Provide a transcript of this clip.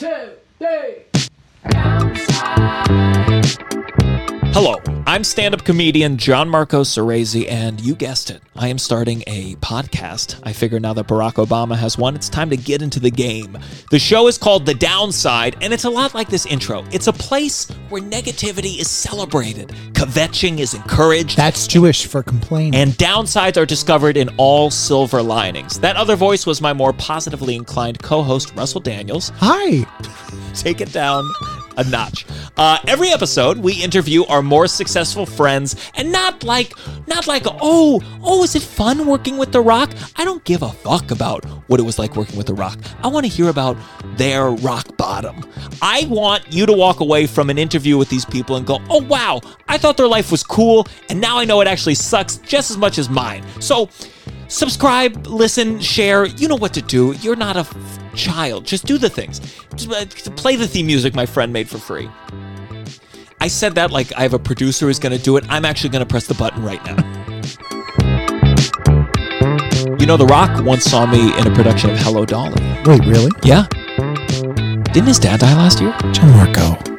two, three. Hello, I'm stand up comedian Gianmarco Soresi, and you guessed it, I am starting a podcast. I figure now that Barack Obama has won, it's time to get into the game. The show is called The Downside, and it's a lot like this intro. It's a place where negativity is celebrated, kvetching is encouraged, That's Jewish for complaining. and downsides are discovered in all silver linings. That other voice was my more positively inclined co host, Russell Daniels Hi. take it down a notch. Uh, every episode, we interview our more successful friends, and not like, not like, oh, oh, is it fun working with The Rock? I don't give a fuck about what it was like working with The Rock. I want to hear about their rock bottom. I want you to walk away from an interview with these people and go, oh wow, I thought their life was cool, and now I know it actually sucks just as much as mine. So subscribe, listen, share. You know what to do. You're not a f- child. Just do the things. Just uh, play the theme music my friend made for free. I said that like I have a producer who's going to do it. I'm actually going to press the button right now. You know, The Rock once saw me in a production of Hello Dolly. Wait, really? Yeah. Didn't his dad die last year? Gianmarco.